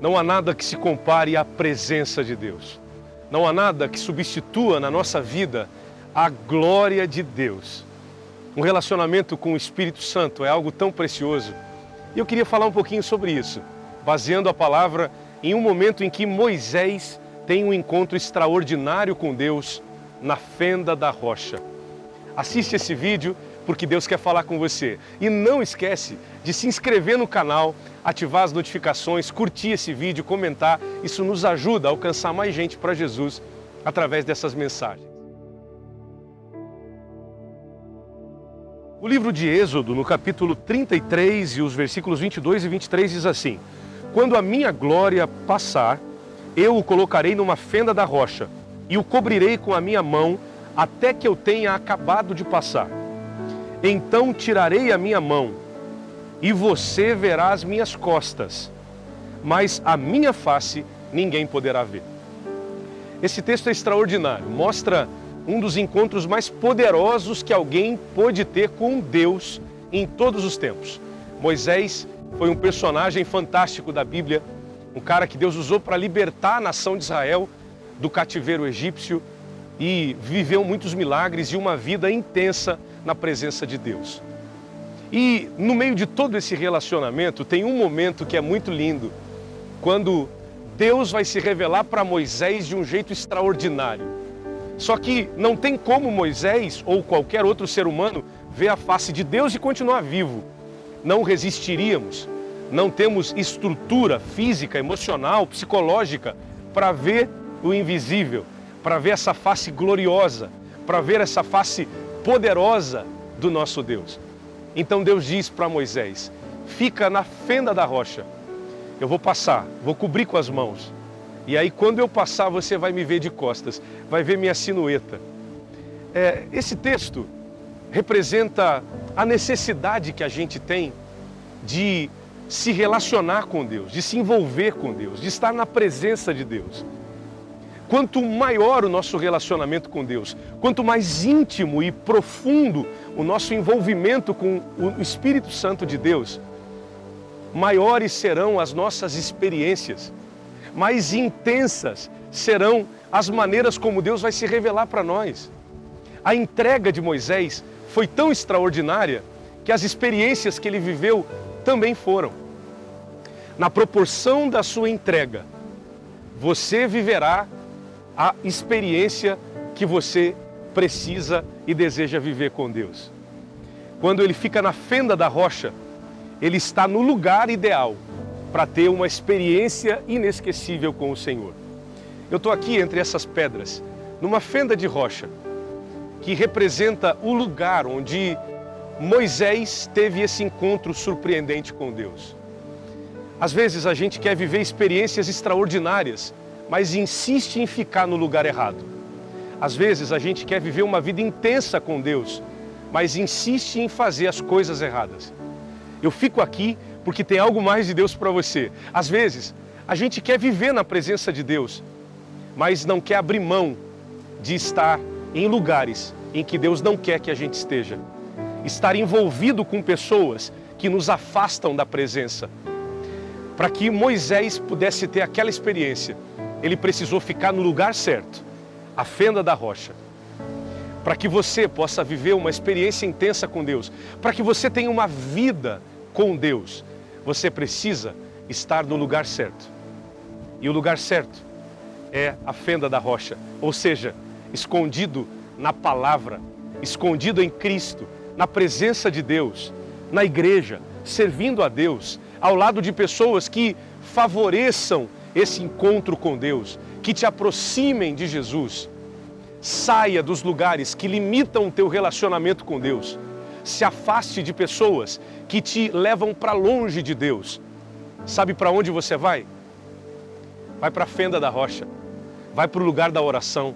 Não há nada que se compare à presença de Deus. Não há nada que substitua na nossa vida a glória de Deus. Um relacionamento com o Espírito Santo é algo tão precioso. E eu queria falar um pouquinho sobre isso, baseando a palavra em um momento em que Moisés tem um encontro extraordinário com Deus na fenda da rocha. Assiste esse vídeo porque Deus quer falar com você. E não esquece de se inscrever no canal, ativar as notificações, curtir esse vídeo, comentar. Isso nos ajuda a alcançar mais gente para Jesus através dessas mensagens. O livro de Êxodo, no capítulo 33 e os versículos 22 e 23 diz assim: Quando a minha glória passar, eu o colocarei numa fenda da rocha e o cobrirei com a minha mão até que eu tenha acabado de passar. Então tirarei a minha mão e você verá as minhas costas, mas a minha face ninguém poderá ver. Esse texto é extraordinário, mostra um dos encontros mais poderosos que alguém pôde ter com Deus em todos os tempos. Moisés foi um personagem fantástico da Bíblia, um cara que Deus usou para libertar a nação de Israel do cativeiro egípcio e viveu muitos milagres e uma vida intensa na presença de Deus. E no meio de todo esse relacionamento tem um momento que é muito lindo, quando Deus vai se revelar para Moisés de um jeito extraordinário. Só que não tem como Moisés ou qualquer outro ser humano ver a face de Deus e continuar vivo. Não resistiríamos. Não temos estrutura física, emocional, psicológica para ver o invisível, para ver essa face gloriosa, para ver essa face poderosa do nosso Deus. Então Deus diz para Moisés: fica na fenda da rocha. Eu vou passar, vou cobrir com as mãos. E aí, quando eu passar, você vai me ver de costas, vai ver minha sinueta. É, esse texto representa a necessidade que a gente tem de se relacionar com Deus, de se envolver com Deus, de estar na presença de Deus. Quanto maior o nosso relacionamento com Deus, quanto mais íntimo e profundo o nosso envolvimento com o Espírito Santo de Deus, maiores serão as nossas experiências, mais intensas serão as maneiras como Deus vai se revelar para nós. A entrega de Moisés foi tão extraordinária que as experiências que ele viveu também foram. Na proporção da sua entrega, você viverá a experiência que você precisa e deseja viver com Deus. Quando ele fica na fenda da rocha, ele está no lugar ideal para ter uma experiência inesquecível com o Senhor. Eu estou aqui entre essas pedras, numa fenda de rocha, que representa o lugar onde Moisés teve esse encontro surpreendente com Deus. Às vezes a gente quer viver experiências extraordinárias mas insiste em ficar no lugar errado. Às vezes a gente quer viver uma vida intensa com Deus, mas insiste em fazer as coisas erradas. Eu fico aqui porque tem algo mais de Deus para você. Às vezes a gente quer viver na presença de Deus, mas não quer abrir mão de estar em lugares em que Deus não quer que a gente esteja. Estar envolvido com pessoas que nos afastam da presença. Para que Moisés pudesse ter aquela experiência, ele precisou ficar no lugar certo, a fenda da rocha. Para que você possa viver uma experiência intensa com Deus, para que você tenha uma vida com Deus, você precisa estar no lugar certo. E o lugar certo é a fenda da rocha, ou seja, escondido na palavra, escondido em Cristo, na presença de Deus, na igreja, servindo a Deus, ao lado de pessoas que favoreçam esse encontro com Deus, que te aproximem de Jesus. Saia dos lugares que limitam o teu relacionamento com Deus. Se afaste de pessoas que te levam para longe de Deus. Sabe para onde você vai? Vai para a fenda da rocha. Vai para o lugar da oração.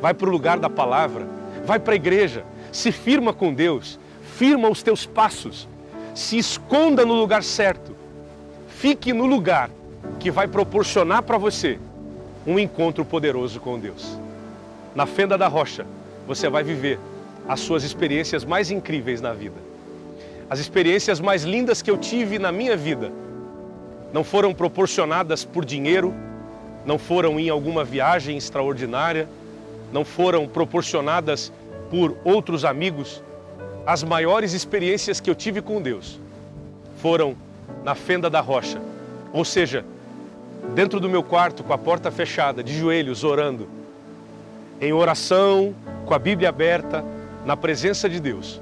Vai para o lugar da palavra. Vai para a igreja. Se firma com Deus. Firma os teus passos. Se esconda no lugar certo. Fique no lugar que vai proporcionar para você um encontro poderoso com Deus. Na fenda da rocha, você vai viver as suas experiências mais incríveis na vida. As experiências mais lindas que eu tive na minha vida não foram proporcionadas por dinheiro, não foram em alguma viagem extraordinária, não foram proporcionadas por outros amigos. As maiores experiências que eu tive com Deus foram na fenda da rocha, ou seja, dentro do meu quarto com a porta fechada, de joelhos, orando, em oração, com a Bíblia aberta, na presença de Deus.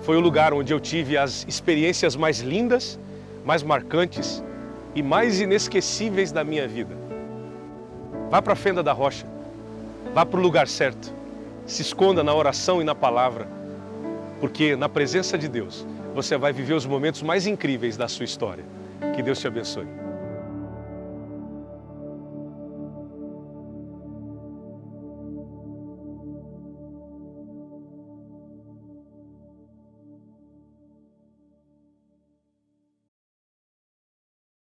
Foi o lugar onde eu tive as experiências mais lindas, mais marcantes e mais inesquecíveis da minha vida. Vá para a fenda da rocha, vá para o lugar certo, se esconda na oração e na palavra, porque na presença de Deus você vai viver os momentos mais incríveis da sua história. Que Deus te abençoe.